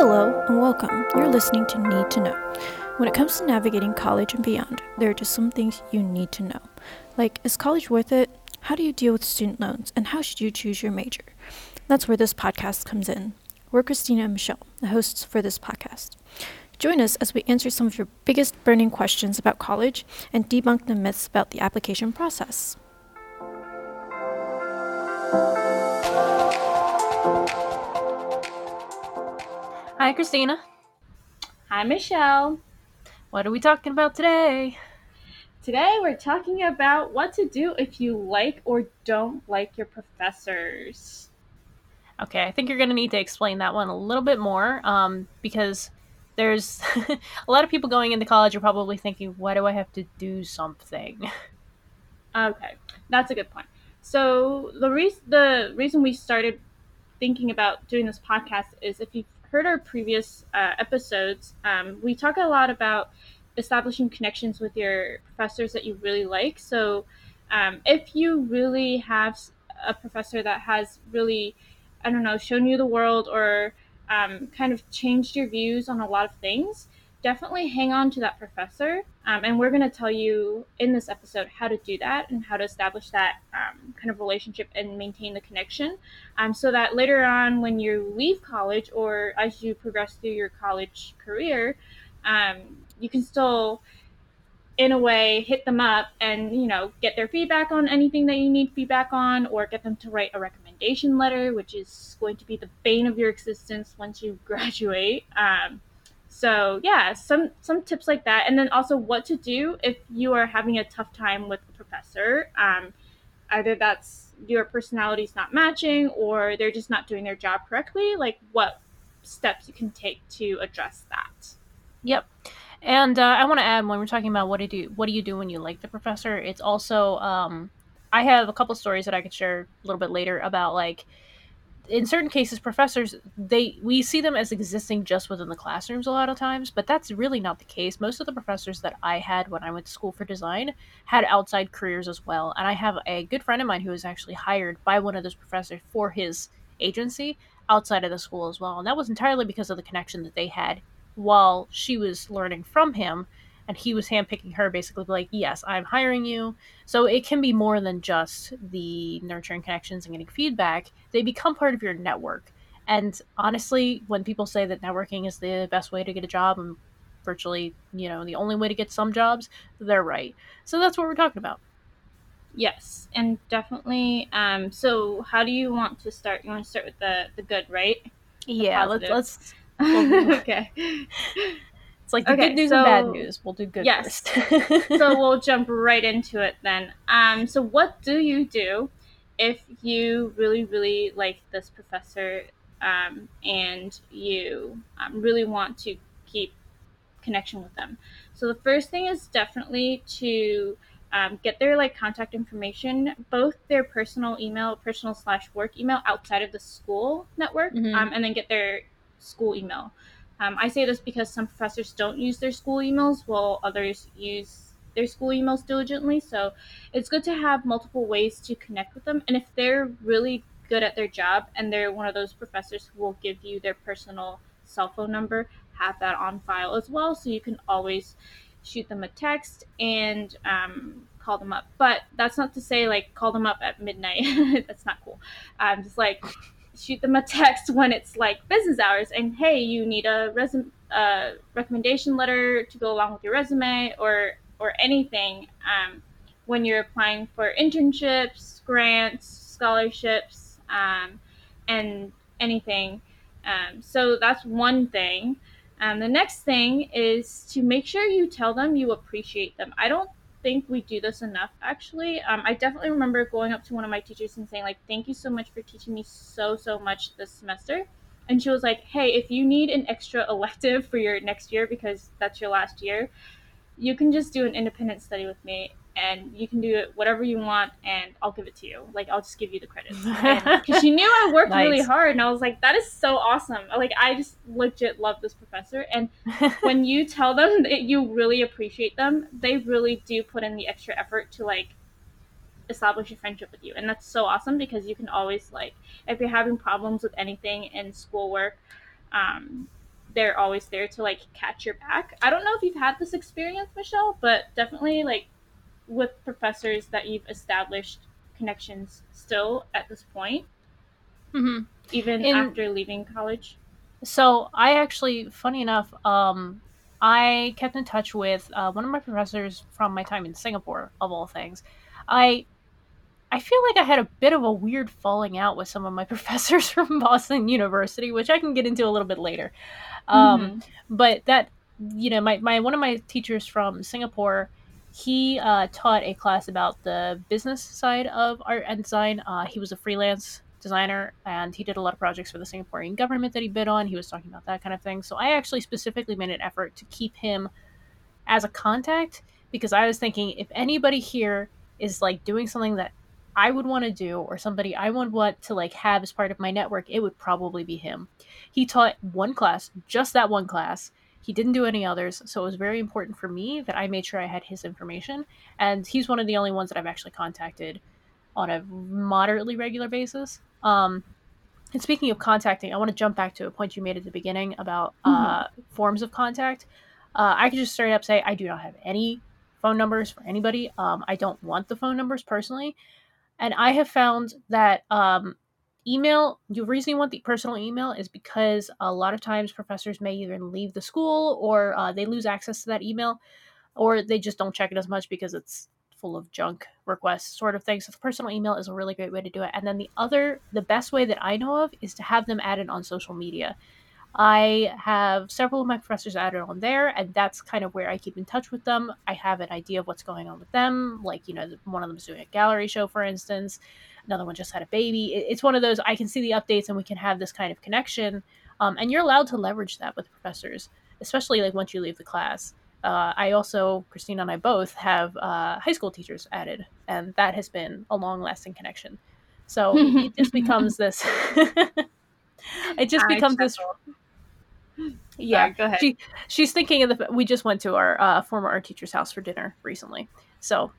Hello and welcome. You're listening to Need to Know. When it comes to navigating college and beyond, there are just some things you need to know. Like, is college worth it? How do you deal with student loans? And how should you choose your major? That's where this podcast comes in. We're Christina and Michelle, the hosts for this podcast. Join us as we answer some of your biggest burning questions about college and debunk the myths about the application process. Hi, Christina. Hi, Michelle. What are we talking about today? Today we're talking about what to do if you like or don't like your professors. Okay, I think you're going to need to explain that one a little bit more um, because there's a lot of people going into college are probably thinking, why do I have to do something? Okay, that's a good point. So the reason the reason we started thinking about doing this podcast is if you've heard our previous uh, episodes, um, we talk a lot about establishing connections with your professors that you really like. So um, if you really have a professor that has really, I don't know, shown you the world or um, kind of changed your views on a lot of things, definitely hang on to that professor. Um, and we're going to tell you in this episode how to do that and how to establish that um, kind of relationship and maintain the connection um, so that later on, when you leave college or as you progress through your college career, um, you can still in a way hit them up and you know get their feedback on anything that you need feedback on or get them to write a recommendation letter which is going to be the bane of your existence once you graduate um, so yeah some some tips like that and then also what to do if you are having a tough time with a professor um, either that's your personality's not matching or they're just not doing their job correctly like what steps you can take to address that Yep. And uh, I want to add when we're talking about what do you do, what do you do when you like the professor? It's also um, I have a couple stories that I could share a little bit later about like in certain cases professors they we see them as existing just within the classrooms a lot of times but that's really not the case. Most of the professors that i had when i went to school for design had outside careers as well and i have a good friend of mine who was actually hired by one of those professors for his agency outside of the school as well and that was entirely because of the connection that they had while she was learning from him and he was handpicking her basically like yes i'm hiring you. So it can be more than just the nurturing connections and getting feedback. They become part of your network. And honestly when people say that networking is the best way to get a job and virtually you know the only way to get some jobs they're right. So that's what we're talking about. Yes and definitely um, so how do you want to start? You want to start with the the good right? The yeah let's let's okay it's like the Okay, good news and bad news we'll do good Yes. first so we'll jump right into it then. Um, so what do you do if you really, really like this professor um, and you um, really want to keep connection with them? So the first thing is definitely to um, get their like contact information, both their personal email, personal slash work email outside of the school network, Mhm. um, and then get their school email. Um, I say this because some professors don't use their school emails while others use their school emails diligently. So it's good to have multiple ways to connect with them. And if they're really good at their job and they're one of those professors who will give you their personal cell phone number, have that on file as well. So you can always shoot them a text and um, call them up. But that's not to say like call them up at midnight. that's not cool. Um, just like shoot them a text when it's like business hours and hey you need a resume uh, recommendation letter to go along with your resume or or anything um, when you're applying for internships grants scholarships um, and anything. Um, so that's one thing. Um, the next thing is to make sure you tell them you appreciate them. I don't think we do this enough actually. Um, i definitely remember going up to one of my teachers and saying like thank you so much for teaching me so so much this semester. And she was like hey if you need an extra elective for your next year because that's your last year you can just do an independent study with me and you can do it whatever you want and i'll give it to you like i'll just give you the credit. because she knew i worked really hard and i was like that is so awesome like i just legit love this professor and when you tell them that you really appreciate them, they really do put in the extra effort to like establish a friendship with you. And that's so awesome because you can always like if you're having problems with anything in schoolwork, um, they're always there to like catch your back. I don't know if you've had this experience, Michelle, but definitely like with professors that you've established connections still at this point, Mm-hmm. even In- after leaving college. So I actually, funny enough, um, I kept in touch with uh, one of my professors from my time in Singapore, of all things. I I feel like I had a bit of a weird falling out with some of my professors from Boston University, which I can get into a little bit later. Um, But that, you know, my, my one of my teachers from Singapore, he uh, taught a class about the business side of art and design. Uh, he was a freelance designer and he did a lot of projects for the Singaporean government that he bid on. He was talking about that kind of thing. So I actually specifically made an effort to keep him as a contact because I was thinking if anybody here is like doing something that I would want to do or somebody I would want to like have as part of my network, it would probably be him. He taught one class, just that one class. He didn't do any others, so it was very important for me that I made sure I had his information. And he's one of the only ones that I've actually contacted on a moderately regular basis. Um, and speaking of contacting, I want to jump back to a point you made at the beginning about uh, forms of contact. Uh, I could just straight up say I do not have any phone numbers for anybody. Um, I don't want the phone numbers personally, and I have found that um, email. The reason you want the personal email is because a lot of times professors may either leave the school or uh, they lose access to that email, or they just don't check it as much because it's full of junk requests sort of thing. So the personal email is a really great way to do it. And then the other the best way that i know of is to have them added on social media. I have several of my professors added on there and that's kind of where i keep in touch with them. I have an idea of what's going on with them like you know one of them is doing a gallery show for instance another one just had a baby It- it's one of those i can see the updates and we can have this kind of connection um, and you're allowed to leverage that with professors especially like once you leave the class uh, I also, Christina and I both have uh, high school teachers added, and that has been a long lasting connection. So it just becomes this. it just I becomes this. Yeah, Sorry, go ahead. she she's thinking of the. We just went to our uh, former art teacher's house for dinner recently, so.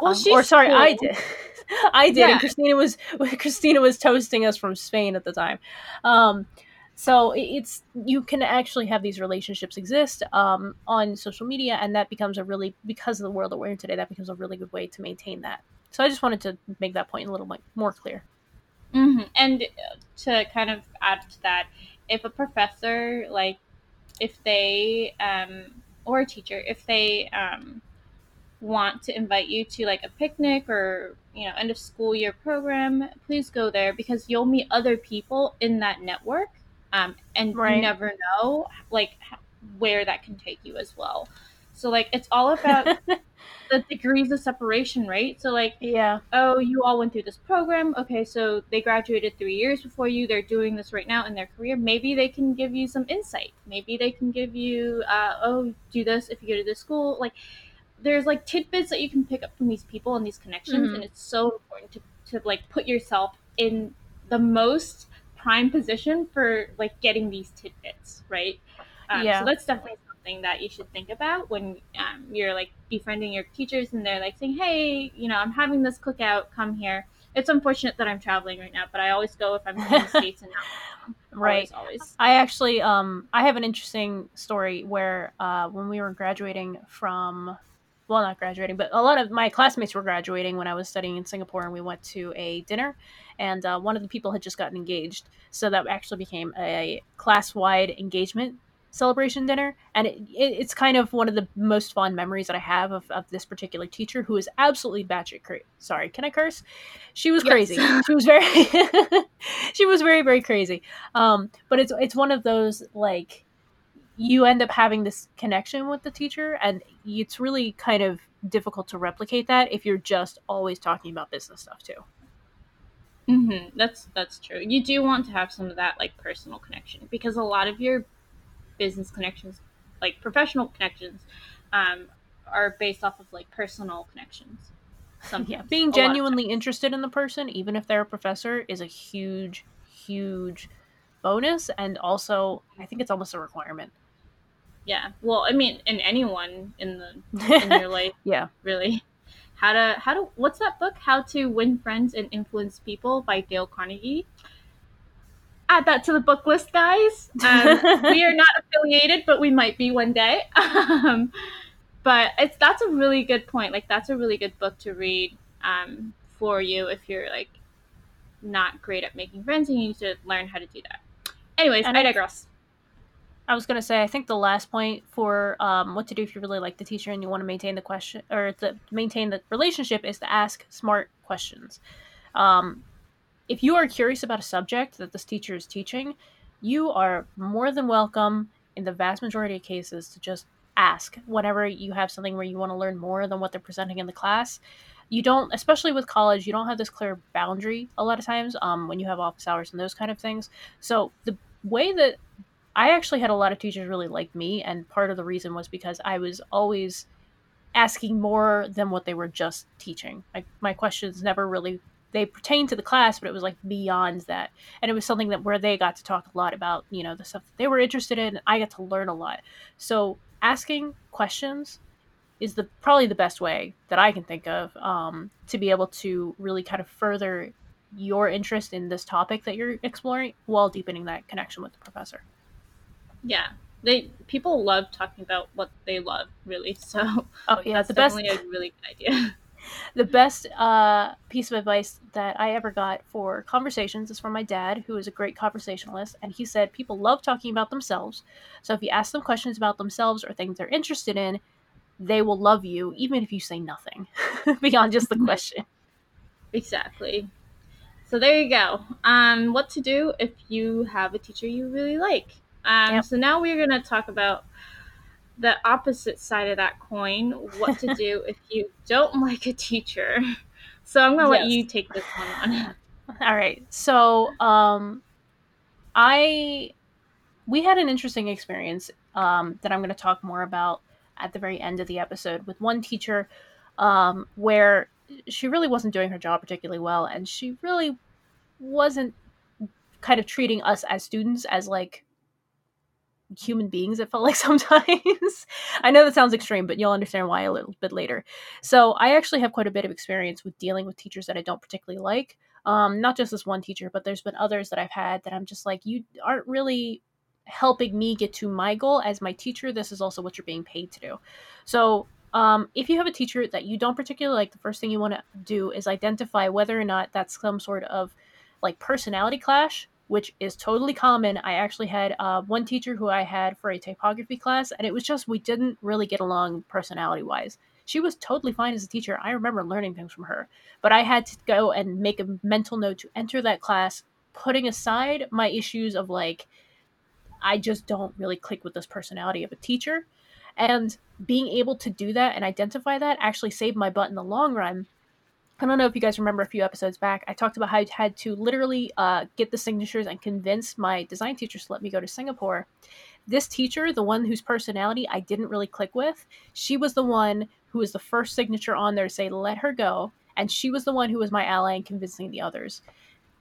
Well, um, or sorry, I did. I did, Yeah. and Christina was Christina was toasting us from Spain at the time. Um, so it's you can actually have these relationships exist um, on social media, and that becomes a really because of the world that we're in today. That becomes a really good way to maintain that. So I just wanted to make that point a little bit more clear. hmm And uh, to kind of add to that, if a professor, like, if they, um, or a teacher, if they um, want to invite you to like a picnic or, you know, end of school year program, please go there because you'll meet other people in that network. Um, and Right. you never know, like, where that can take you as well. So, like, it's all about the degrees of separation, right? So, like, yeah, oh, you all went through this program. Okay, so they graduated three years before you. They're doing this right now in their career. Maybe they can give you some insight. Maybe they can give you, uh, oh, do this if you go to this school. Like, there's like tidbits that you can pick up from these people and these connections, Mhm. and it's so important to, to like put yourself in the most prime position for like getting these tidbits, right? Um, Yeah. So that's definitely something that you should think about when um, you're like befriending your teachers and they're like saying, "Hey, you know, I'm having this cookout. Come here." It's unfortunate that I'm traveling right now, but I always go if I'm in the states and out. right. Always, always. I actually, um, I have an interesting story where uh, when we were graduating from, well, not graduating, but a lot of my classmates were graduating when I was studying in Singapore, and we went to a dinner, and uh, one of the people had just gotten engaged, so that actually became a class-wide engagement celebration dinner, and it, it, it's kind of one of the most fond memories that I have of, of this particular teacher who is absolutely batshit crazy. Sorry, can I curse? She was Yes. crazy. She was very, she was very very crazy. Um, but it's it's one of those like you end up having this connection with the teacher, and it's really kind of difficult to replicate that if you're just always talking about business stuff too. hmm That's that's true. You do want to have some of that like personal connection because a lot of your business connections, like professional connections, um, are based off of like personal connections. Sometimes Yeah, being genuinely interested in the person, even if they're a professor, is a huge, huge bonus, and also I think it's almost a requirement. Yeah. Well, I mean, in anyone in the in your life, yeah, really. How to how to what's that book? How to Win Friends and Influence People by Dale Carnegie. add that to the book list, guys. Um, we are not affiliated, but we might be one day. Um, but it's that's a really good point. Like that's a really good book to read um, for you if you're like not great at making friends and you need to learn how to do that. Anyways, and I digress. I was gonna say, I think the last point for um, what to do if you really like the teacher and you want to maintain the question or to maintain the relationship is to ask smart questions. Um, if you are curious about a subject that this teacher is teaching, you are more than welcome in the vast majority of cases to just ask whenever you have something where you want to learn more than what they're presenting in the class. You don't, especially with college, you don't have this clear boundary a lot of times um, when you have office hours and those kind of things. So the way that I actually had a lot of teachers really like me, and part of the reason was because I was always asking more than what they were just teaching. Like my questions never really they pertained to the class, but it was like beyond that, and it was something that where they got to talk a lot about you know the stuff that they were interested in. I got to learn a lot. So asking questions is the probably the best way that I can think of um, to be able to really kind of further your interest in this topic that you're exploring while deepening that connection with the professor. Yeah. They people love talking about what they love, really. So oh, yeah, that's the definitely best, a really good idea. The best uh, piece of advice that I ever got for conversations is from my dad, who is a great conversationalist, and he said people love talking about themselves. So if you ask them questions about themselves or things they're interested in, they will love you, even if you say nothing beyond just the question. Exactly. So there you go. Um, what to do if you have a teacher you really like. Um, yep. So now we're going to talk about the opposite side of that coin what to do if you don't like a teacher. So I'm going to yes. let you take this one on. All right. So um, I we had an interesting experience um, that I'm going to talk more about at the very end of the episode with one teacher um, where she really wasn't doing her job particularly well and she really wasn't kind of treating us as students as like human beings it felt like sometimes. I know that sounds extreme but you'll understand why a little bit later. So i actually have quite a bit of experience with dealing with teachers that i don't particularly like. Um, not just this one teacher but there's been others that i've had that i'm just like you aren't really helping me get to my goal. As my teacher this is also what you're being paid to do. So um, if you have a teacher that you don't particularly like the first thing you want to do is identify whether or not that's some sort of like personality clash which is totally common. I actually had uh, one teacher who I had for a typography class, and it was just we didn't really get along personality wise. She was totally fine as a teacher. I remember learning things from her, but I had to go and make a mental note to enter that class, putting aside my issues of like, I just don't really click with this personality of a teacher. And being able to do that and identify that actually saved my butt in the long run I don't know if you guys remember a few episodes back, I talked about how I had to literally uh, get the signatures and convince my design teachers to let me go to Singapore. This teacher, the one whose personality I didn't really click with, she was the one who was the first signature on there to say, let her go. And she was the one who was my ally in convincing the others.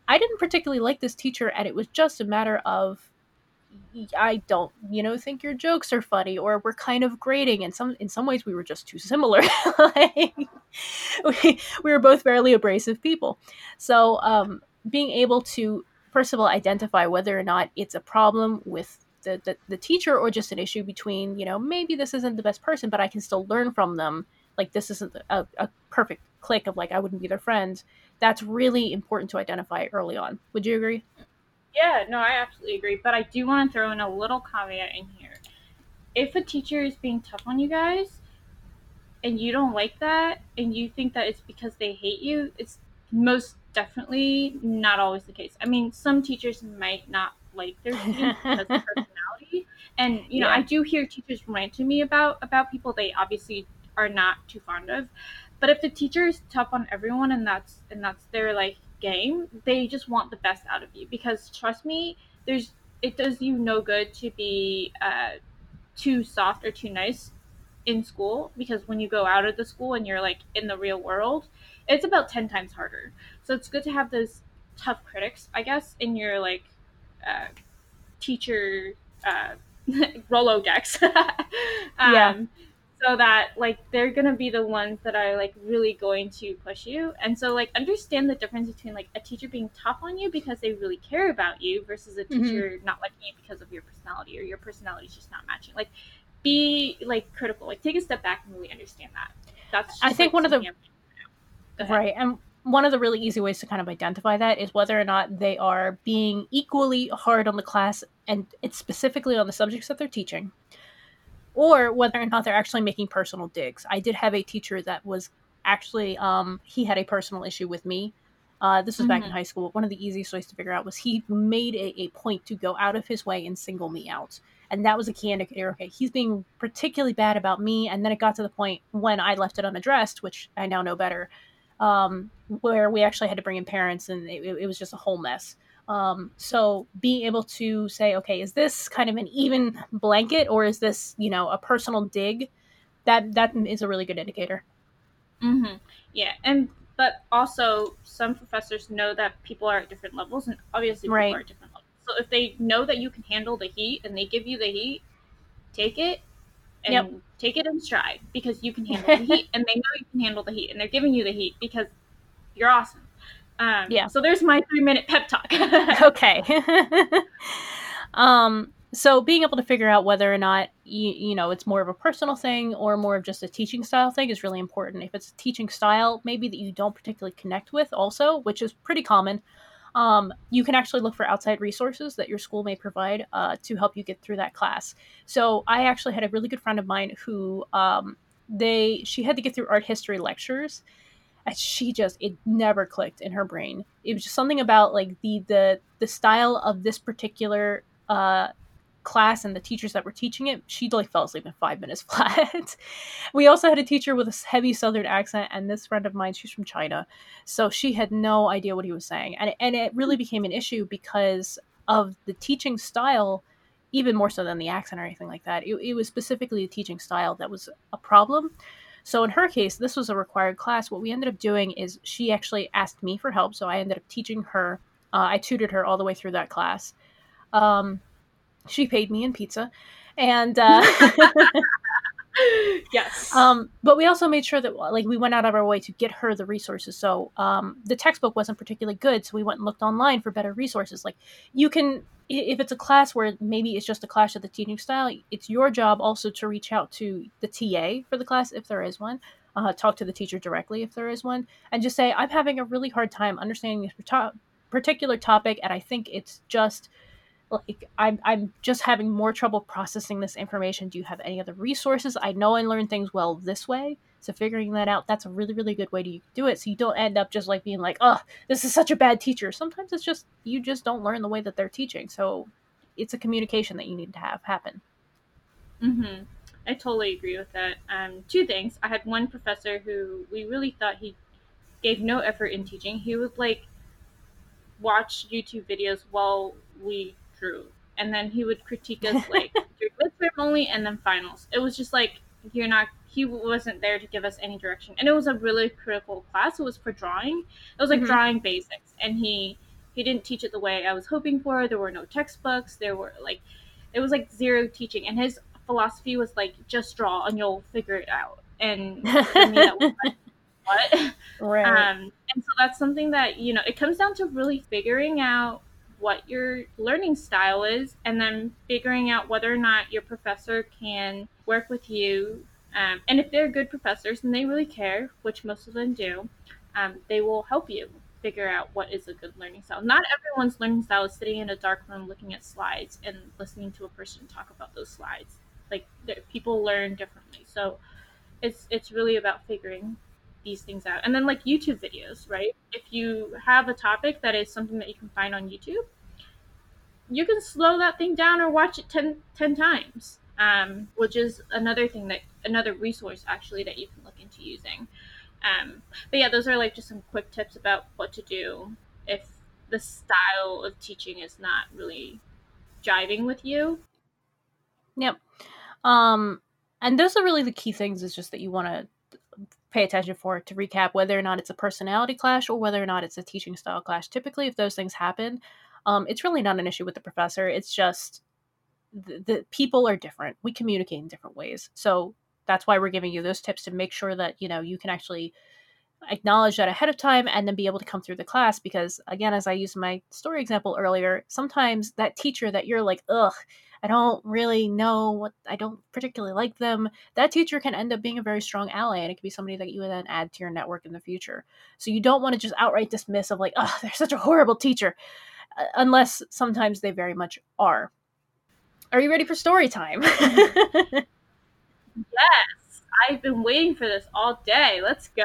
I didn't particularly like this teacher, and it was just a matter of I don't, you know, think your jokes are funny, or we're kind of grating. And some, in some ways, we were just too similar. like, we, we were both fairly abrasive people. So, um, being able to, first of all, identify whether or not it's a problem with the, the, the teacher or just an issue between, you know, maybe this isn't the best person, but I can still learn from them. Like, this isn't a, a perfect click of like, I wouldn't be their friend. That's really important to identify early on. Would you agree? Yeah, no, I absolutely agree. But I do want to throw in a little caveat in here. If a teacher is being tough on you guys and you don't like that and you think that it's because they hate you, it's most definitely not always the case. I mean, some teachers might not like their students because of personality. And you know, yeah. I do hear teachers rant to me about about people they obviously are not too fond of. But if the teacher is tough on everyone and that's and that's their like game, they just want the best out of you. Because trust me, there's it does you no good to be uh, too soft or too nice in school because when you go out of the school and you're like in the real world, it's about ten times harder. So it's good to have those tough critics, I guess, in your like uh, teacher uh, Rolodex. um, yeah. So that like they're gonna be the ones that are like really going to push you and so like understand the difference between like a teacher being tough on you because they really care about you versus a Mm-hmm. teacher not liking you because of your personality or your personality is just not matching like be like critical like take a step back and really understand that that's I think like, one of the- something I'm- Go ahead. Right. And one of the really easy ways to kind of identify that is whether or not they are being equally hard on the class and it's specifically on the subjects that they're teaching, or whether or not they're actually making personal digs. I did have a teacher that was actually, um, he had a personal issue with me. Uh, this was back in Mhm. high school. One of the easiest ways to figure out was he made a, a point to go out of his way and single me out. And that was a key indicator. Okay, he's being particularly bad about me. And then it got to the point when I left it unaddressed, which I now know better, um, where we actually had to bring in parents and it, it was just a whole mess. Um, so being able to say, okay, is this kind of an even blanket or is this, you know, a personal dig? That that is a really good indicator. Mm-hmm. Yeah, and but also some professors know that people are at different levels, and obviously people Right. are at different levels. So if they know that you can handle the heat and they give you the heat, take it and Yep. take it in stride because you can handle the heat, and they know you can handle the heat, and they're giving you the heat because you're awesome. Um, Yeah. So there's my three minute pep talk. okay. um, so being able to figure out whether or not you, you know it's more of a personal thing or more of just a teaching style thing is really important. If it's a teaching style, maybe that you don't particularly connect with, also, which is pretty common. Um, you can actually look for outside resources that your school may provide uh, to help you get through that class. So I actually had a really good friend of mine who um, they she had to get through art history lectures and she just it never clicked in her brain. It was just something about like the the the style of this particular uh class and the teachers that were teaching it she like fell asleep in five minutes flat. We also had a teacher with a heavy southern accent and this friend of mine she's from china so she had no idea what he was saying. And, and it really became an issue because of the teaching style even more so than the accent or anything like that. It, it was specifically the teaching style that was a problem so in her case, this was a required class. What we ended up doing is she actually asked me for help, so I ended up teaching her. Uh, I tutored her all the way through that class. Um, she paid me in pizza, and uh, yes. um, but we also made sure that like we went out of our way to get her the resources. So um, the textbook wasn't particularly good, so we went and looked online for better resources. Like you can, if it's a class where maybe it's just a clash of the teaching style, it's your job also to reach out to the TA for the class if there is one. Uh, talk to the teacher directly if there is one, and just say, "I'm having a really hard time understanding this particular topic, and I think it's just." Like I'm I'm just having more trouble processing this information. Do you have any other resources? I know I learn things well this way. So figuring that out, that's a really, really good way to do it. So you don't end up just like being like, oh, this is such a bad teacher. Sometimes it's just you just don't learn the way that they're teaching. So it's a communication that you need to have happen. Mm-hmm. I totally agree with that. Um, two things. I had one professor who we really thought he gave no effort in teaching. He would like watch YouTube videos while we drew, and then he would critique us like your midterm only and then finals. It was just like you're not. He wasn't there to give us any direction, and it was a really critical class. It was for drawing. It was like Mhm. drawing basics, and he he didn't teach it the way I was hoping for. There were no textbooks. There were like it was like zero teaching, and his philosophy was like just draw and you'll figure it out. And me, that was like, what? Right. Um, and so that's something that you know it comes down to really figuring out what your learning style is, and then figuring out whether or not your professor can work with you. Um, and if they're good professors and they really care, which most of them do, um, they will help you figure out what is a good learning style. Not everyone's learning style is sitting in a dark room looking at slides and listening to a person talk about those slides. Like people learn differently, so it's it's really about figuring these things out. And then like YouTube videos, right? If you have a topic that is something that you can find on YouTube, you can slow that thing down or watch it 10, 10 times. Um, which is another thing that another resource actually that you can look into using. Um, but yeah, those are like just some quick tips about what to do if the style of teaching is not really jiving with you. Yep. Um, and those are really the key things. Is just that you want to pay attention for to recap whether or not it's a personality clash or whether or not it's a teaching style clash. Typically, if those things happen, um, it's really not an issue with the professor. It's just the, the people are different. We communicate in different ways, so that's why we're giving you those tips to make sure that you know you can actually acknowledge that ahead of time and then be able to come through the class because again as i used my story example earlier sometimes that teacher that you're like ugh i don't really know what i don't particularly like them that teacher can end up being a very strong ally and it can be somebody that you would then add to your network in the future. So you don't want to just outright dismiss of like oh they're such a horrible teacher uh, unless sometimes they very much are. Are you ready for story time? Yes i've been waiting for this all day. Let's go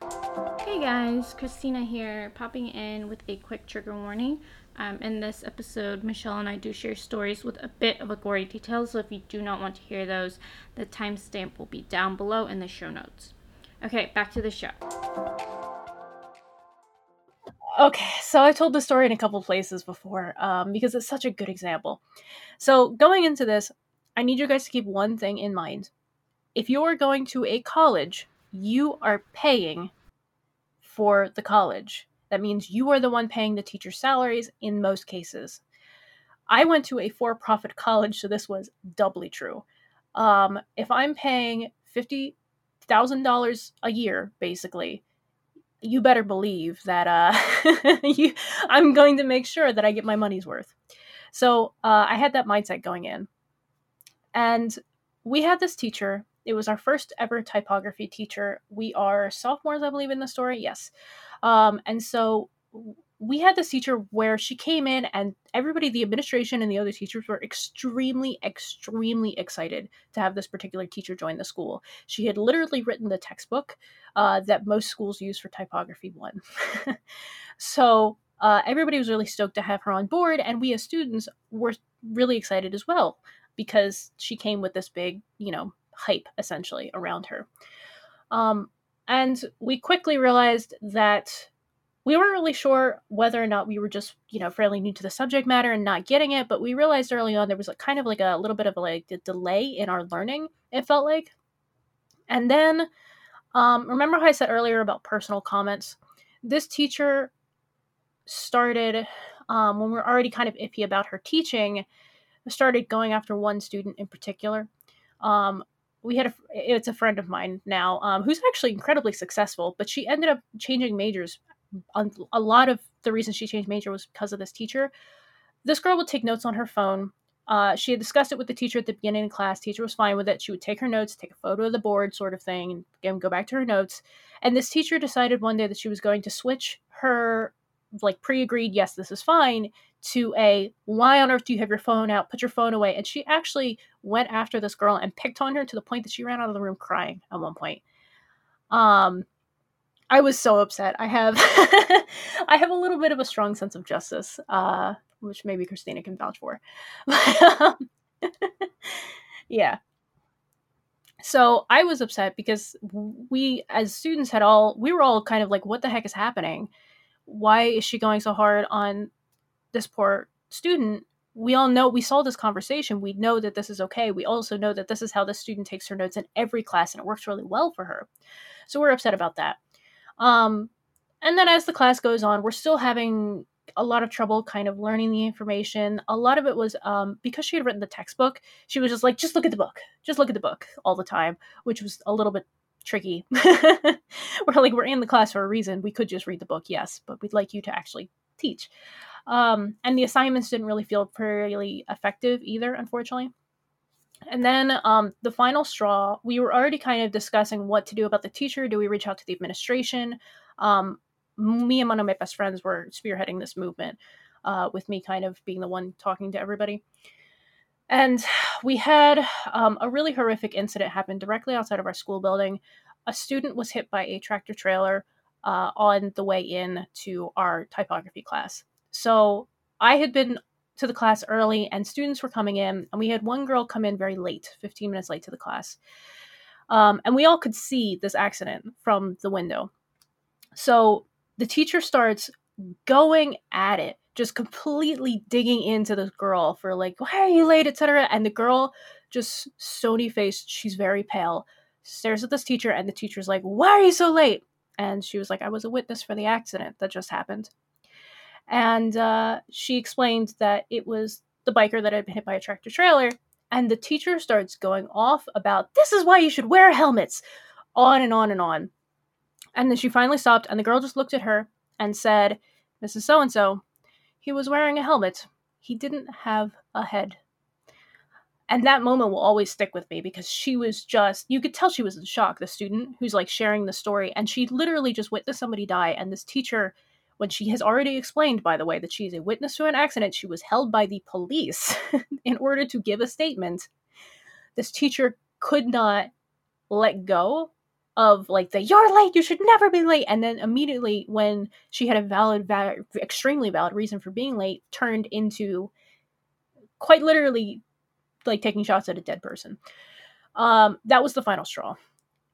Hey guys, Christina here, popping in with a quick trigger warning. Um, in this episode, Michelle and I do share stories with a bit of a gory detail, so if you do not want to hear those, the timestamp will be down below in the show notes. Okay, back to the show. Okay, so I told the story in a couple places before um, because it's such a good example. So, going into this, I need you guys to keep one thing in mind. If you're going to a college you are paying for the college. That means you are the one paying the teacher's salaries in most cases. I went to a for profit college, so this was doubly true. Um, if I'm paying $50,000 a year, basically, you better believe that uh, you, I'm going to make sure that I get my money's worth. So uh, I had that mindset going in. And we had this teacher it was our first ever typography teacher. We are sophomores, I believe, in the story. Yes. Um, and so we had this teacher where she came in and everybody, the administration and the other teachers were extremely, extremely excited to have this particular teacher join the school. She had literally written the textbook uh, that most schools use for typography one. so uh, everybody was really stoked to have her on board, and we as students were really excited as well because she came with this big, you know, hype essentially around her. Um, and we quickly realized that we weren't really sure whether or not we were just you know fairly new to the subject matter and not getting it but we realized early on there was a kind of like a little bit of a, like a delay in our learning it felt like. And then um, remember how i said earlier about personal comments? This teacher started um, when we are already kind of iffy about her teaching started going after one student in particular. Um, we had a it's a friend of mine now um, who's actually incredibly successful but she ended up changing majors. A lot of the reason she changed major was because of this teacher. This girl would take notes on her phone. Uh, she had discussed it with the teacher at the beginning of class. Teacher was fine with it. She would take her notes take a photo of the board sort of thing and again go back to her notes. And this teacher decided one day that she was going to switch her like pre-agreed yes this is fine to a why on earth do you have your phone out? Put your phone away. And she actually went after this girl and picked on her to the point that she ran out of the room crying at one point. Um i was so upset. I have i have a little bit of a strong sense of justice uh which maybe christina can vouch for. Yeah. So i was upset because we as students had all we were all kind of like what the heck is happening? Why is she going so hard on this poor student we all know we saw this conversation. We know that this is okay. We also know that this is how the student takes her notes in every class and it works really well for her. So we're upset about that. Um, and then as the class goes on we're still having a lot of trouble kind of learning the information. A lot of it was um, because she had written the textbook she was just like just look at the book. Just look at the book all the time which was a little bit tricky. We're like we're in the class for a reason. We could just read the book yes but we'd like you to actually teach um, and the assignments didn't really feel really effective either, unfortunately. And then um, the final straw, we were already kind of discussing what to do about the teacher. Do we reach out to the administration? Um, me and one of my best friends were spearheading this movement, uh, with me kind of being the one talking to everybody. And we had um, a really horrific incident happen directly outside of our school building. A student was hit by a tractor trailer uh, on the way in to our typography class. So I had been to the class early and students were coming in, and we had one girl come in very late, 15 minutes late to the class. Um, and we all could see this accident from the window. So the teacher starts going at it, just completely digging into this girl for like, why are you late, etc. And the girl just stony faced, she's very pale, stares at this teacher, and the teacher's like, Why are you so late? And she was like, I was a witness for the accident that just happened. And uh, she explained that it was the biker that had been hit by a tractor trailer And the teacher starts going off about this is why you should wear helmets, on and on and on. And then she finally stopped, and the girl just looked at her and said, Mrs. So and so, he was wearing a helmet. He didn't have a head. And that moment will always stick with me because she was just, you could tell she was in shock, the student who's like sharing the story. And she literally just witnessed somebody die. And this teacher, when she has already explained, by the way, that she's a witness to an accident, she was held by the police in order to give a statement. This teacher could not let go of like the you're late you should never be late and then immediately when she had a valid, valid extremely valid reason for being late turned into quite literally like taking shots at a dead person um that was the final straw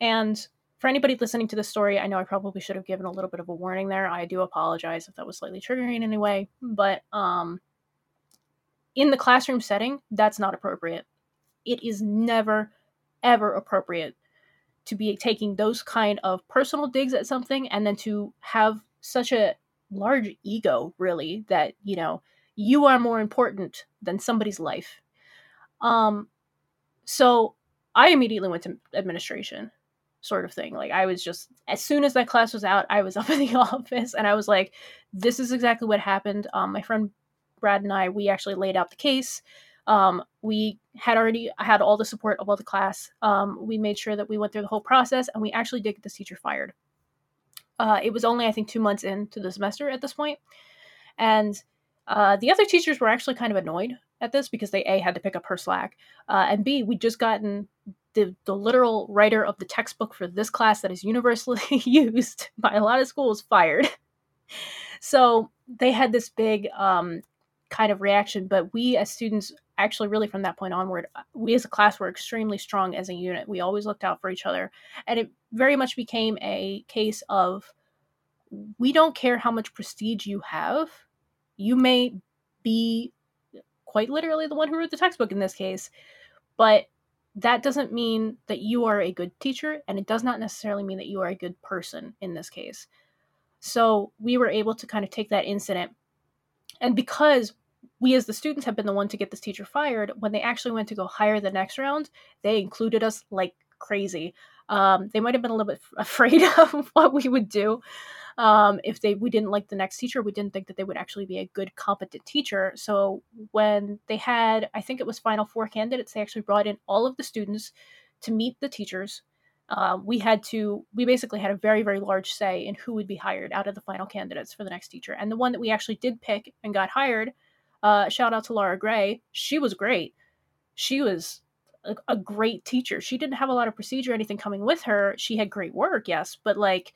and for anybody listening to this story i know i probably should have given a little bit of a warning there. I do apologize if that was slightly triggering in any way but um in the classroom setting that's not appropriate. It is never ever appropriate to be taking those kind of personal digs at something and then to have such a large ego really that you know you are more important than somebody's life. Um so i immediately went to administration sort of thing like i was just as soon as that class was out i was up in the office and i was like this is exactly what happened um my friend brad and i we actually laid out the case um, we had already had all the support of all the class. Um, we made sure that we went through the whole process, and we actually did get this teacher fired. Uh, it was only, I think, two months into the semester at this point, and uh, the other teachers were actually kind of annoyed at this because they a had to pick up her slack, uh, and b we'd just gotten the the literal writer of the textbook for this class that is universally used by a lot of schools fired. so they had this big um, kind of reaction, but we as students actually really from that point onward uh, we as a class were extremely strong as a unit we always looked out for each other and it very much became a case of we don't care how much prestige you have you may be quite literally the one who wrote the textbook in this case but that doesn't mean that you are a good teacher and it does not necessarily mean that you are a good person in this case. So we were able to kind of take that incident and because we as the students have been the one to get this teacher fired when they actually went to go hire the next round they included us like crazy um, they might have been a little bit afraid of what we would do um, if they we didn't like the next teacher we didn't think that they would actually be a good competent teacher so when they had i think it was final four candidates they actually brought in all of the students to meet the teachers uh, we had to we basically had a very very large say in who would be hired out of the final candidates for the next teacher and the one that we actually did pick and got hired uh, shout out to Laura Gray. She was great. She was a, a great teacher. She didn't have a lot of procedure or anything coming with her. She had great work, yes, but like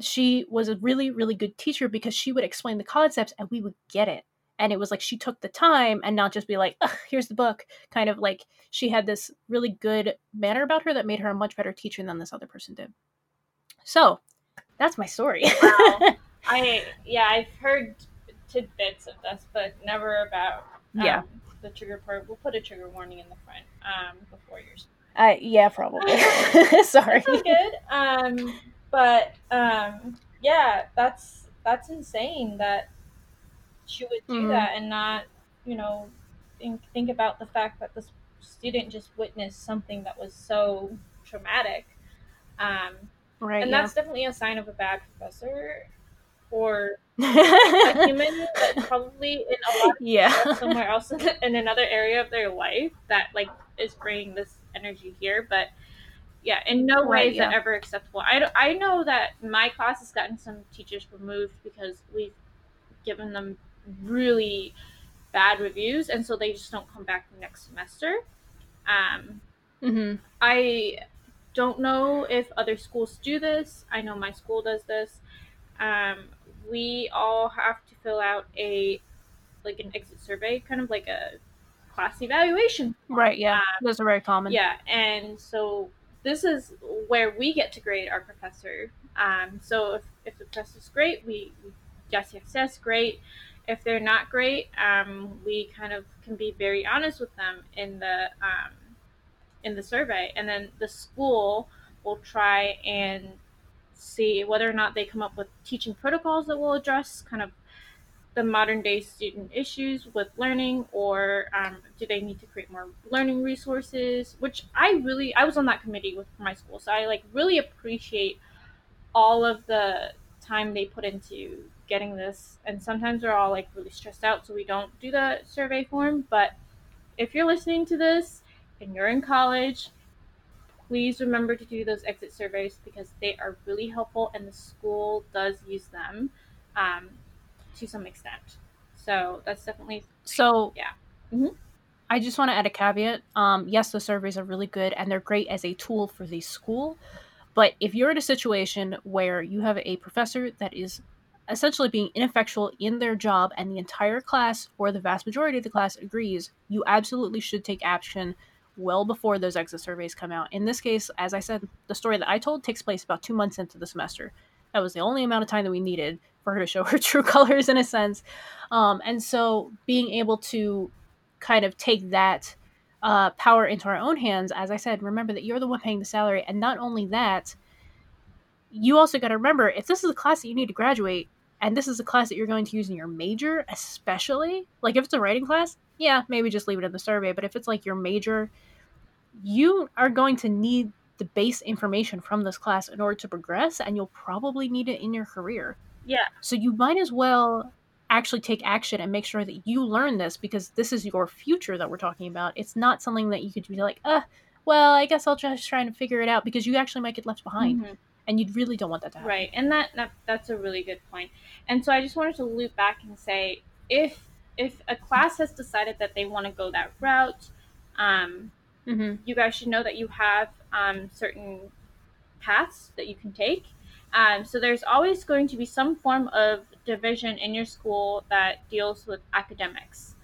she was a really, really good teacher because she would explain the concepts and we would get it. And it was like she took the time and not just be like, here's the book. Kind of like she had this really good manner about her that made her a much better teacher than this other person did. So that's my story. wow. I yeah, I've heard tidbits of this, but never about um, yeah the trigger part. We'll put a trigger warning in the front um, before yours. Uh, yeah, probably. Sorry. That's good. Um, but um, yeah, that's that's insane that she would do mm-hmm. that and not, you know, think think about the fact that this student just witnessed something that was so traumatic. Um, right. And yeah. that's definitely a sign of a bad professor or a human that probably in a lot yeah somewhere else in, in another area of their life that like is bringing this energy here but yeah in no way right, is yeah. that ever acceptable I, I know that my class has gotten some teachers removed because we've given them really bad reviews and so they just don't come back next semester um, mm-hmm. i don't know if other schools do this i know my school does this um, we all have to fill out a like an exit survey, kind of like a class evaluation. Right. Yeah, um, those are very common. Yeah, and so this is where we get to grade our professor. Um, so if, if the professor's great, we, we yes, yes, yes, great. If they're not great, um, we kind of can be very honest with them in the um, in the survey, and then the school will try and see whether or not they come up with teaching protocols that will address kind of the modern day student issues with learning or um, do they need to create more learning resources which i really i was on that committee with my school so i like really appreciate all of the time they put into getting this and sometimes we're all like really stressed out so we don't do the survey form but if you're listening to this and you're in college please remember to do those exit surveys because they are really helpful and the school does use them. Um, to some extent. So that's definitely so yeah. Mm-hmm. I just want to add a caveat. Um, yes, the surveys are really good and they're great as a tool for the school. But if you're in a situation where you have a professor that is essentially being ineffectual in their job and the entire class or the vast majority of the class agrees, you absolutely should take action well before those exit surveys come out. In this case, as I said, the story that I told takes place about two months into the semester. That was the only amount of time that we needed for her to show her true colors in a sense. Um, and so being able to kind of take that uh, power into our own hands, as I said, remember that you're the one paying the salary. And not only that, you also got to remember if this is a class that you need to graduate, and this is a class that you're going to use in your major, especially, like if it's a writing class, yeah, maybe just leave it in the survey. But if it's like your major, you are going to need the base information from this class in order to progress, and you'll probably need it in your career. Yeah. So you might as well actually take action and make sure that you learn this because this is your future that we're talking about. It's not something that you could be like, uh, well, I guess I'll just try and figure it out because you actually might get left behind. Mm-hmm. And you really don't want that to happen. Right. And that, that that's a really good point. And so I just wanted to loop back and say if if a class has decided that they want to go that route, um, mm-hmm. you guys should know that you have um, certain paths that you can take. Um, so there's always going to be some form of division in your school that deals with academics,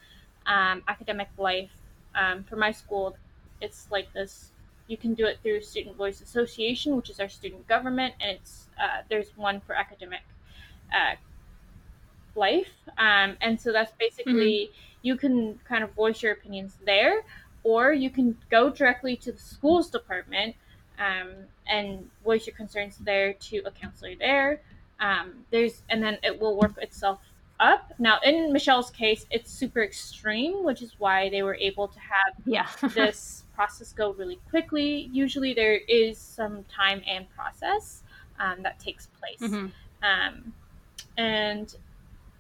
um, academic life. Um, for my school, it's like this. You can do it through Student Voice Association, which is our student government, and it's uh, there's one for academic uh, life. Um, and so that's basically mm-hmm. you can kind of voice your opinions there, or you can go directly to the schools department um, and voice your concerns there to a counselor there. Um, there's and then it will work itself up. Now, in Michelle's case, it's super extreme, which is why they were able to have yeah. this process go really quickly. Usually, there is some time and process um, that takes place. Mm-hmm. Um, and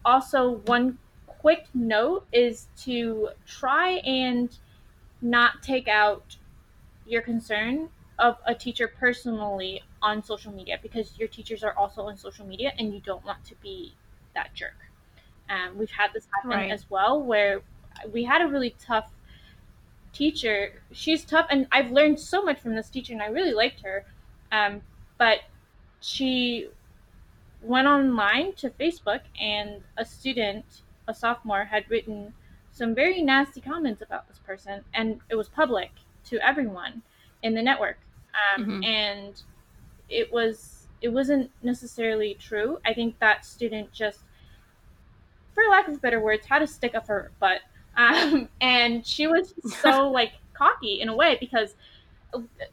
also, one quick note is to try and not take out your concern of a teacher personally on social media because your teachers are also on social media and you don't want to be that jerk. Um, we've had this happen right. as well where we had a really tough teacher. She's tough, and I've learned so much from this teacher, and I really liked her. Um, but she went online to Facebook, and a student, a sophomore, had written some very nasty comments about this person, and it was public to everyone in the network. Um, mm-hmm. And it was it wasn't necessarily true. I think that student just, for lack of better words, had a stick up her butt, um, and she was so like cocky in a way because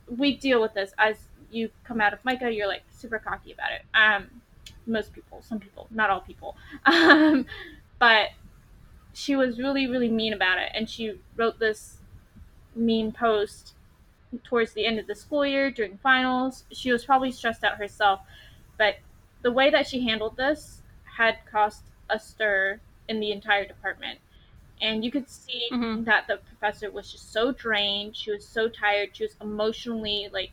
we deal with this as you come out of MICA, you're like super cocky about it. Um, most people, some people, not all people. Um, but she was really, really mean about it. And she wrote this mean post towards the end of the school year during finals. She was probably stressed out herself. But the way that she handled this had caused a stir in the entire department. And you could see mm-hmm. that the professor was just so drained. She was so tired. She was emotionally like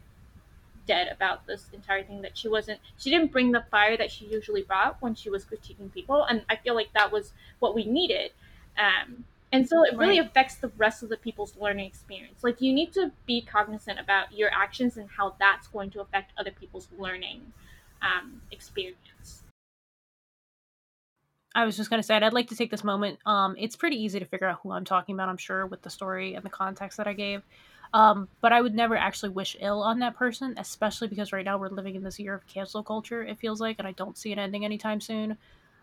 dead about this entire thing that she wasn't she didn't bring the fire that she usually brought when she was critiquing people and i feel like that was what we needed um, and so it really right. affects the rest of the people's learning experience like you need to be cognizant about your actions and how that's going to affect other people's learning um, experience I was just going to say, I'd like to take this moment. Um, it's pretty easy to figure out who I'm talking about, I'm sure, with the story and the context that I gave. Um, but I would never actually wish ill on that person, especially because right now we're living in this year of cancel culture, it feels like, and I don't see it ending anytime soon.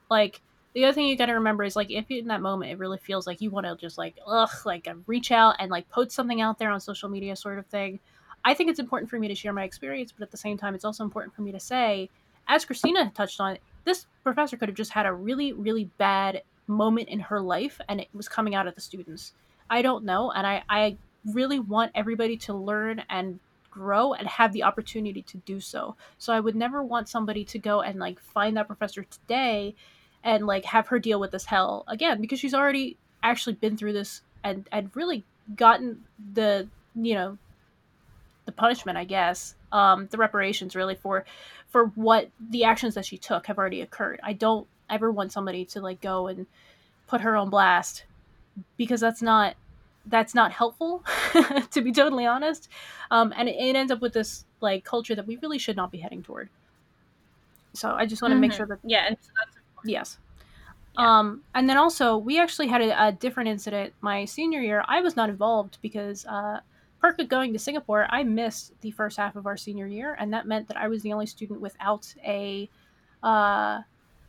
Like, the other thing you got to remember is like if in that moment it really feels like you want to just like ugh like uh, reach out and like post something out there on social media sort of thing i think it's important for me to share my experience but at the same time it's also important for me to say as christina touched on this professor could have just had a really really bad moment in her life and it was coming out of the students. I don't know. And I, I really want everybody to learn and grow and have the opportunity to do so. So I would never want somebody to go and like find that professor today and like have her deal with this hell again because she's already actually been through this and and really gotten the you know the punishment, I guess, um, the reparations really for for what the actions that she took have already occurred. I don't ever want somebody to like go and put her on blast because that's not that's not helpful to be totally honest um, and it, it, ends up with this like culture that we really should not be heading toward so i just want to mm-hmm. make sure that yeah and so yes. Yeah. um, and then also we actually had a, a, different incident my senior year. I was not involved because uh, perk of going to singapore i missed the first half of our senior year and that meant that i was the only student without a uh,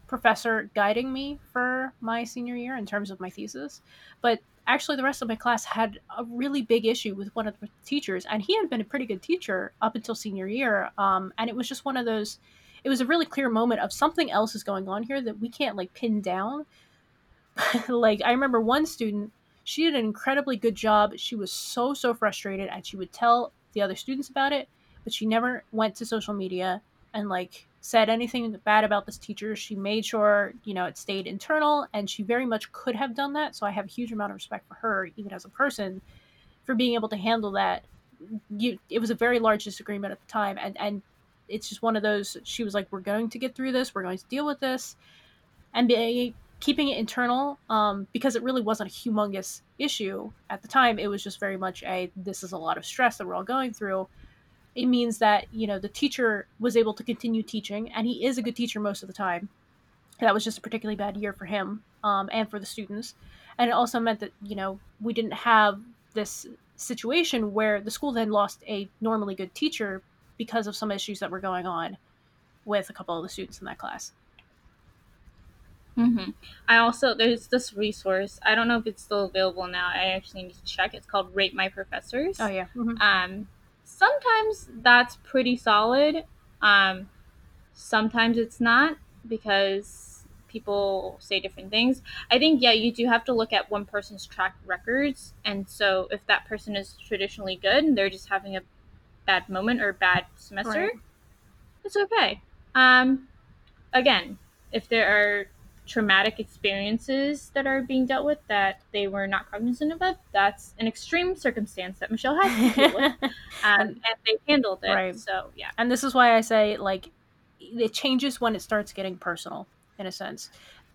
professor guiding me for my senior year in terms of my thesis. But actually the rest of my class had a really big issue with one of the teachers and he had been a pretty good teacher up until senior year um, and it was just one of those it was a really clear moment of something else is going on here that we can't like pin down like i remember one student she did an incredibly good job she was so so frustrated and she would tell the other students about it but she never went to social media and like said anything bad about this teacher. She made sure, you know, it stayed internal and she very much could have done that. So I have a huge amount of respect for her, even as a person, for being able to handle that. You, it was a very large disagreement at the time. And, and it's just one of those, she was like, we're going to get through this. We're going to deal with this. And be, keeping it internal um, because it really wasn't a humongous issue at the time. It was just very much a, this is a lot of stress that we're all going through it means that you know the teacher was able to continue teaching and he is a good teacher most of the time that was just a particularly bad year for him um, and for the students and it also meant that you know we didn't have this situation where the school then lost a normally good teacher because of some issues that were going on with a couple of the students in that class Mm-hmm. I also there's this resource. I don't know if it's still available now. I actually need to check. It's called Rate My Professors. Oh yeah. Mm-hmm. Um, sometimes that's pretty solid. Um, sometimes it's not because people say different things. I think, yeah, you do have to look at one person's track records. And so if that person is traditionally good and they're just having a bad moment or bad semester, right. it's okay. Um, again, if there are traumatic experiences that are being dealt with that they were not cognizant of that's an extreme circumstance that michelle had to deal with um, and they handled it right. so yeah and this is why i say like it changes when it starts getting personal in a sense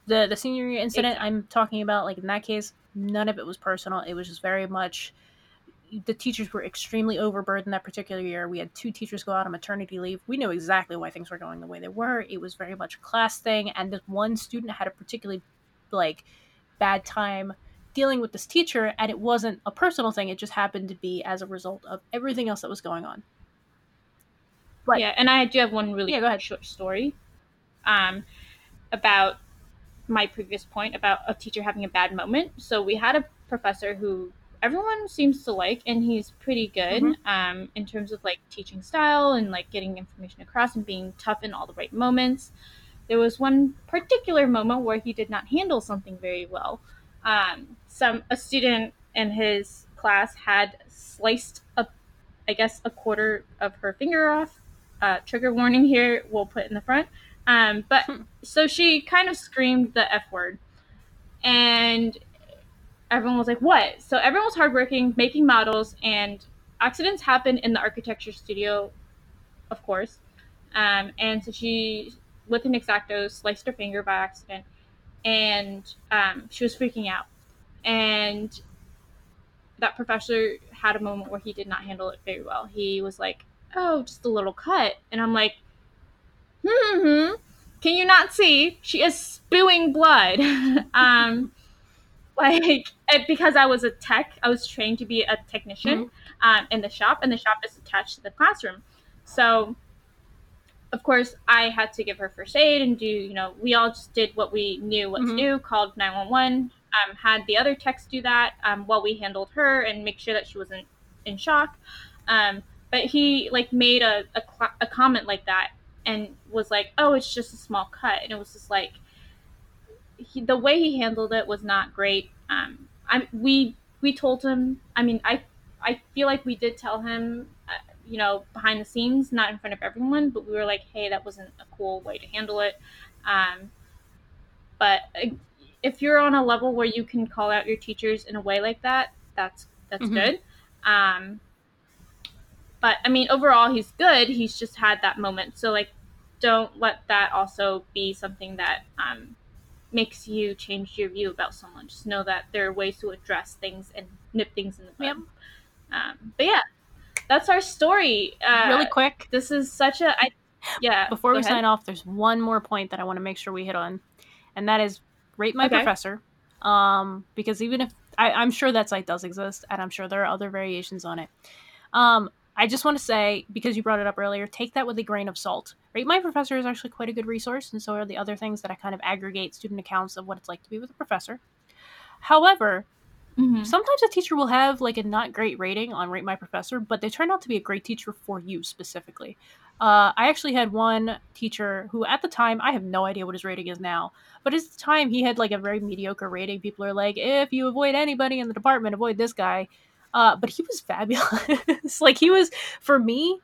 the the senior year incident exactly. i'm talking about like in that case none of it was personal it was just very much the teachers were extremely overburdened that particular year. We had two teachers go out on maternity leave. We knew exactly why things were going the way they were. It was very much a class thing, and this one student had a particularly like bad time dealing with this teacher, and it wasn't a personal thing. It just happened to be as a result of everything else that was going on. But, yeah, and I do have one really yeah, go ahead. short story um, about my previous point about a teacher having a bad moment. So we had a professor who everyone seems to like, and he's pretty good mm-hmm. um, in terms of like teaching style and like getting information across and being tough in all the right moments. There was one particular moment where he did not handle something very well. Um, some a student in his class had sliced a, I guess, a quarter of her finger off. Uh, trigger warning here. We'll put in the front. Um, but hmm. so she kind of screamed the f word, and everyone was like, "What?" So everyone was hardworking, making models, and accidents happen in the architecture studio, of course. Um, and so she, with an X-Acto, sliced her finger by accident, and um, she was freaking out. And that professor had a moment where he did not handle it very well. He was like, "Oh, just a little cut," and I'm like, "Hmm." Can you not see? She is spewing blood. um, like because I was a tech, I was trained to be a technician mm-hmm. um, in the shop, and the shop is attached to the classroom. So, of course, I had to give her first aid and do, you know, we all just did what we knew what mm-hmm. to do, called 911, um, had the other techs do that um, while we handled her and make sure that she wasn't in shock. Um, but he like made a, a, a comment like that and was like, oh, it's just a small cut. And it was just like, he, the way he handled it was not great. Um, I we we told him. I mean, I I feel like we did tell him, uh, you know, behind the scenes, not in front of everyone, but we were like, hey, that wasn't a cool way to handle it. Um, but uh, if you're on a level where you can call out your teachers in a way like that, that's that's mm-hmm. good. Um, but I mean, overall, he's good. He's just had that moment. So like, don't let that also be something that um, makes you change your view about someone. Just know that there are ways to address things and nip things in the bud. Yep. Um, but yeah, that's our story. Uh, really quick. This is such a I, yeah. Before we ahead. sign off, there's one more point that I want to make sure we hit on, and that is rate my okay. professor. Um, because even if I, I'm sure that site does exist, and I'm sure there are other variations on it. Um, I just want to say, because you brought it up earlier, take that with a grain of salt. Rate My Professor is actually quite a good resource, and so are the other things that I kind of aggregate student accounts of what it's like to be with a professor. However, mm-hmm. sometimes a teacher will have like a not great rating on Rate My Professor, but they turn out to be a great teacher for you specifically. Uh, I actually had one teacher who, at the time, I have no idea what his rating is now, but at the time, he had like a very mediocre rating. People are like, if you avoid anybody in the department, avoid this guy. Uh, but he was fabulous. like he was for me.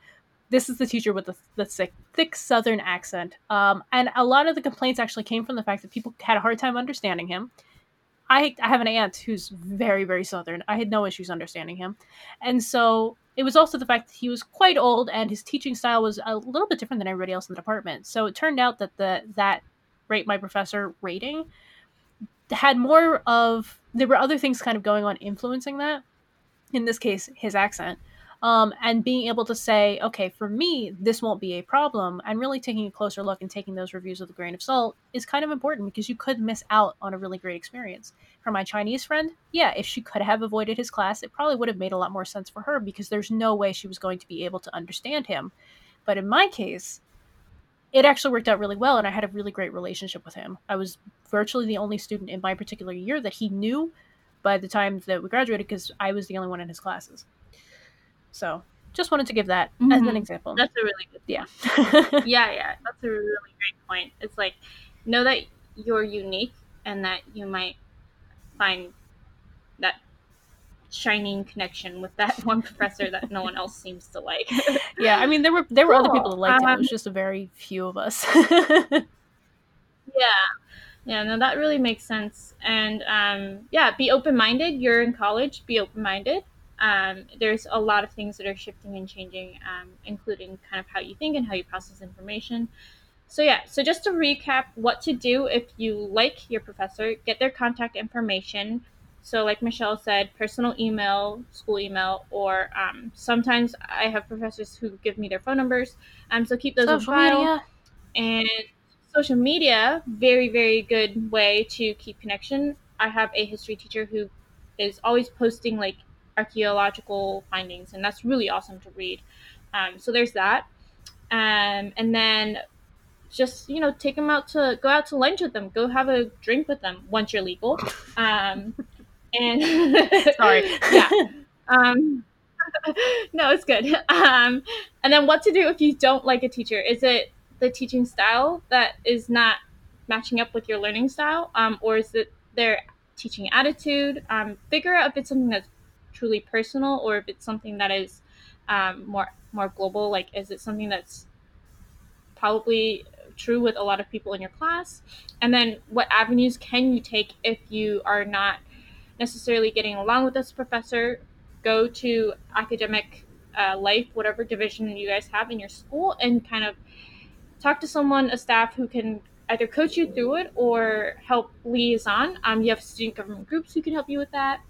This is the teacher with the, the thick, thick Southern accent, um, and a lot of the complaints actually came from the fact that people had a hard time understanding him. I I have an aunt who's very very Southern. I had no issues understanding him, and so it was also the fact that he was quite old and his teaching style was a little bit different than everybody else in the department. So it turned out that the that rate my professor rating had more of there were other things kind of going on influencing that in this case, his accent, um, and being able to say, okay, for me, this won't be a problem, and really taking a closer look and taking those reviews with a grain of salt is kind of important because you could miss out on a really great experience. For my Chinese friend, yeah, if she could have avoided his class, it probably would have made a lot more sense for her because there's no way she was going to be able to understand him. But in my case, it actually worked out really well, and I had a really great relationship with him. I was virtually the only student in my particular year that he knew by the time that we graduated because I was the only one in his classes. So just wanted to give that mm-hmm. as an mm-hmm. example. That's a really good yeah. yeah, yeah. That's a really great point. It's like know that you're unique and that you might find that shining connection with that one professor that no one else seems to like. yeah, I mean there were there were cool. other people that liked um, him. It was um, just a very few of us. yeah. Yeah, no, that really makes sense. And um, yeah, be open minded. You're in college, be open minded. Um, there's a lot of things that are shifting and changing, um, including kind of how you think and how you process information. So, yeah, so just to recap what to do if you like your professor, get their contact information. So, like Michelle said, personal email, school email, or um, sometimes I have professors who give me their phone numbers. Um, so keep those Social on file. Media. And social media, very, very good way to keep connection. I have a history teacher who is always posting like archaeological findings, and that's really awesome to read. Um, so there's that. Um, and then just you know take them out to go out to lunch with them go have a drink with them once you're legal um and sorry yeah um no it's good um and then what to do if you don't like a teacher is it the teaching style that is not matching up with your learning style, um, or is it their teaching attitude? Um, figure out if it's something that's truly personal or if it's something that is um, more more global. Like, is it something that's probably true with a lot of people in your class? And then, what avenues can you take if you are not necessarily getting along with this professor? Go to academic uh, life, whatever division you guys have in your school, and kind of talk to someone, a staff who can either coach you through it or help liaison. Um, you have student government groups who can help you with that.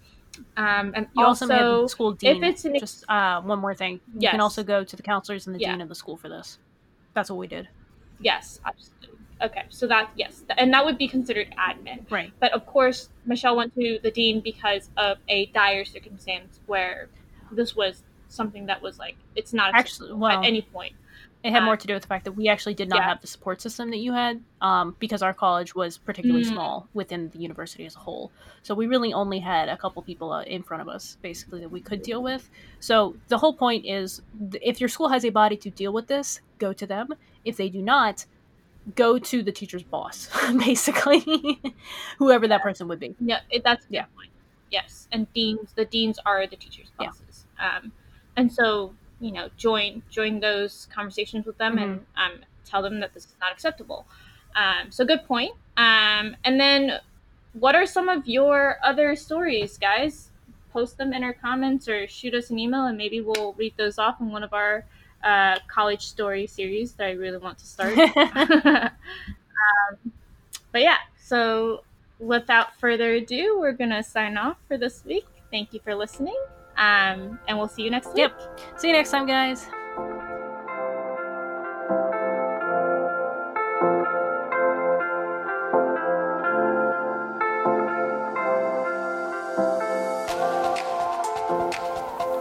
Um, and you also, also school dean. If it's an ex- just uh, one more thing, you yes. can also go to the counselors and the yeah. dean of the school for this. That's what we did. Yes, absolutely. Okay, so that yes, and that would be considered admin, right? But of course, Michelle went to the dean because of a dire circumstance where this was something that was like it's not actually well, at any point. It had more to do with the fact that we actually did not yeah. have the support system that you had um, because our college was particularly mm. small within the university as a whole. So we really only had a couple people uh, in front of us, basically, that we could deal with. So the whole point is if your school has a body to deal with this, go to them. If they do not, go to the teacher's boss, basically, whoever that person would be. Yeah, it, that's Yeah. point. Yes, and deans, the deans are the teachers' Yeah. bosses. Um, and so you know, join join those conversations with them and Mm-hmm. um, tell them that this is not acceptable. Um, so good point. Um, and then, what are some of your other stories, guys? Post them in our comments or shoot us an email, and maybe we'll read those off in one of our uh, college story series that I really want to start. um, but yeah, so without further ado, we're gonna sign off for this week. Thank you for listening, um, and we'll see you next week. Yep. See you next time, guys.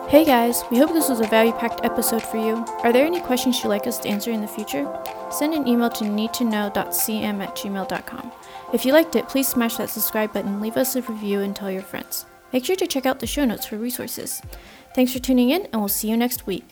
Hey guys, we hope this was a value packed episode for you. Are there any questions you'd like us to answer in the future? Send an email to needtoknow.cm at gmail.com. If you liked it, please smash that subscribe button, leave us a review, and tell your friends. Make sure to check out the show notes for resources. Thanks for tuning in, and we'll see you next week.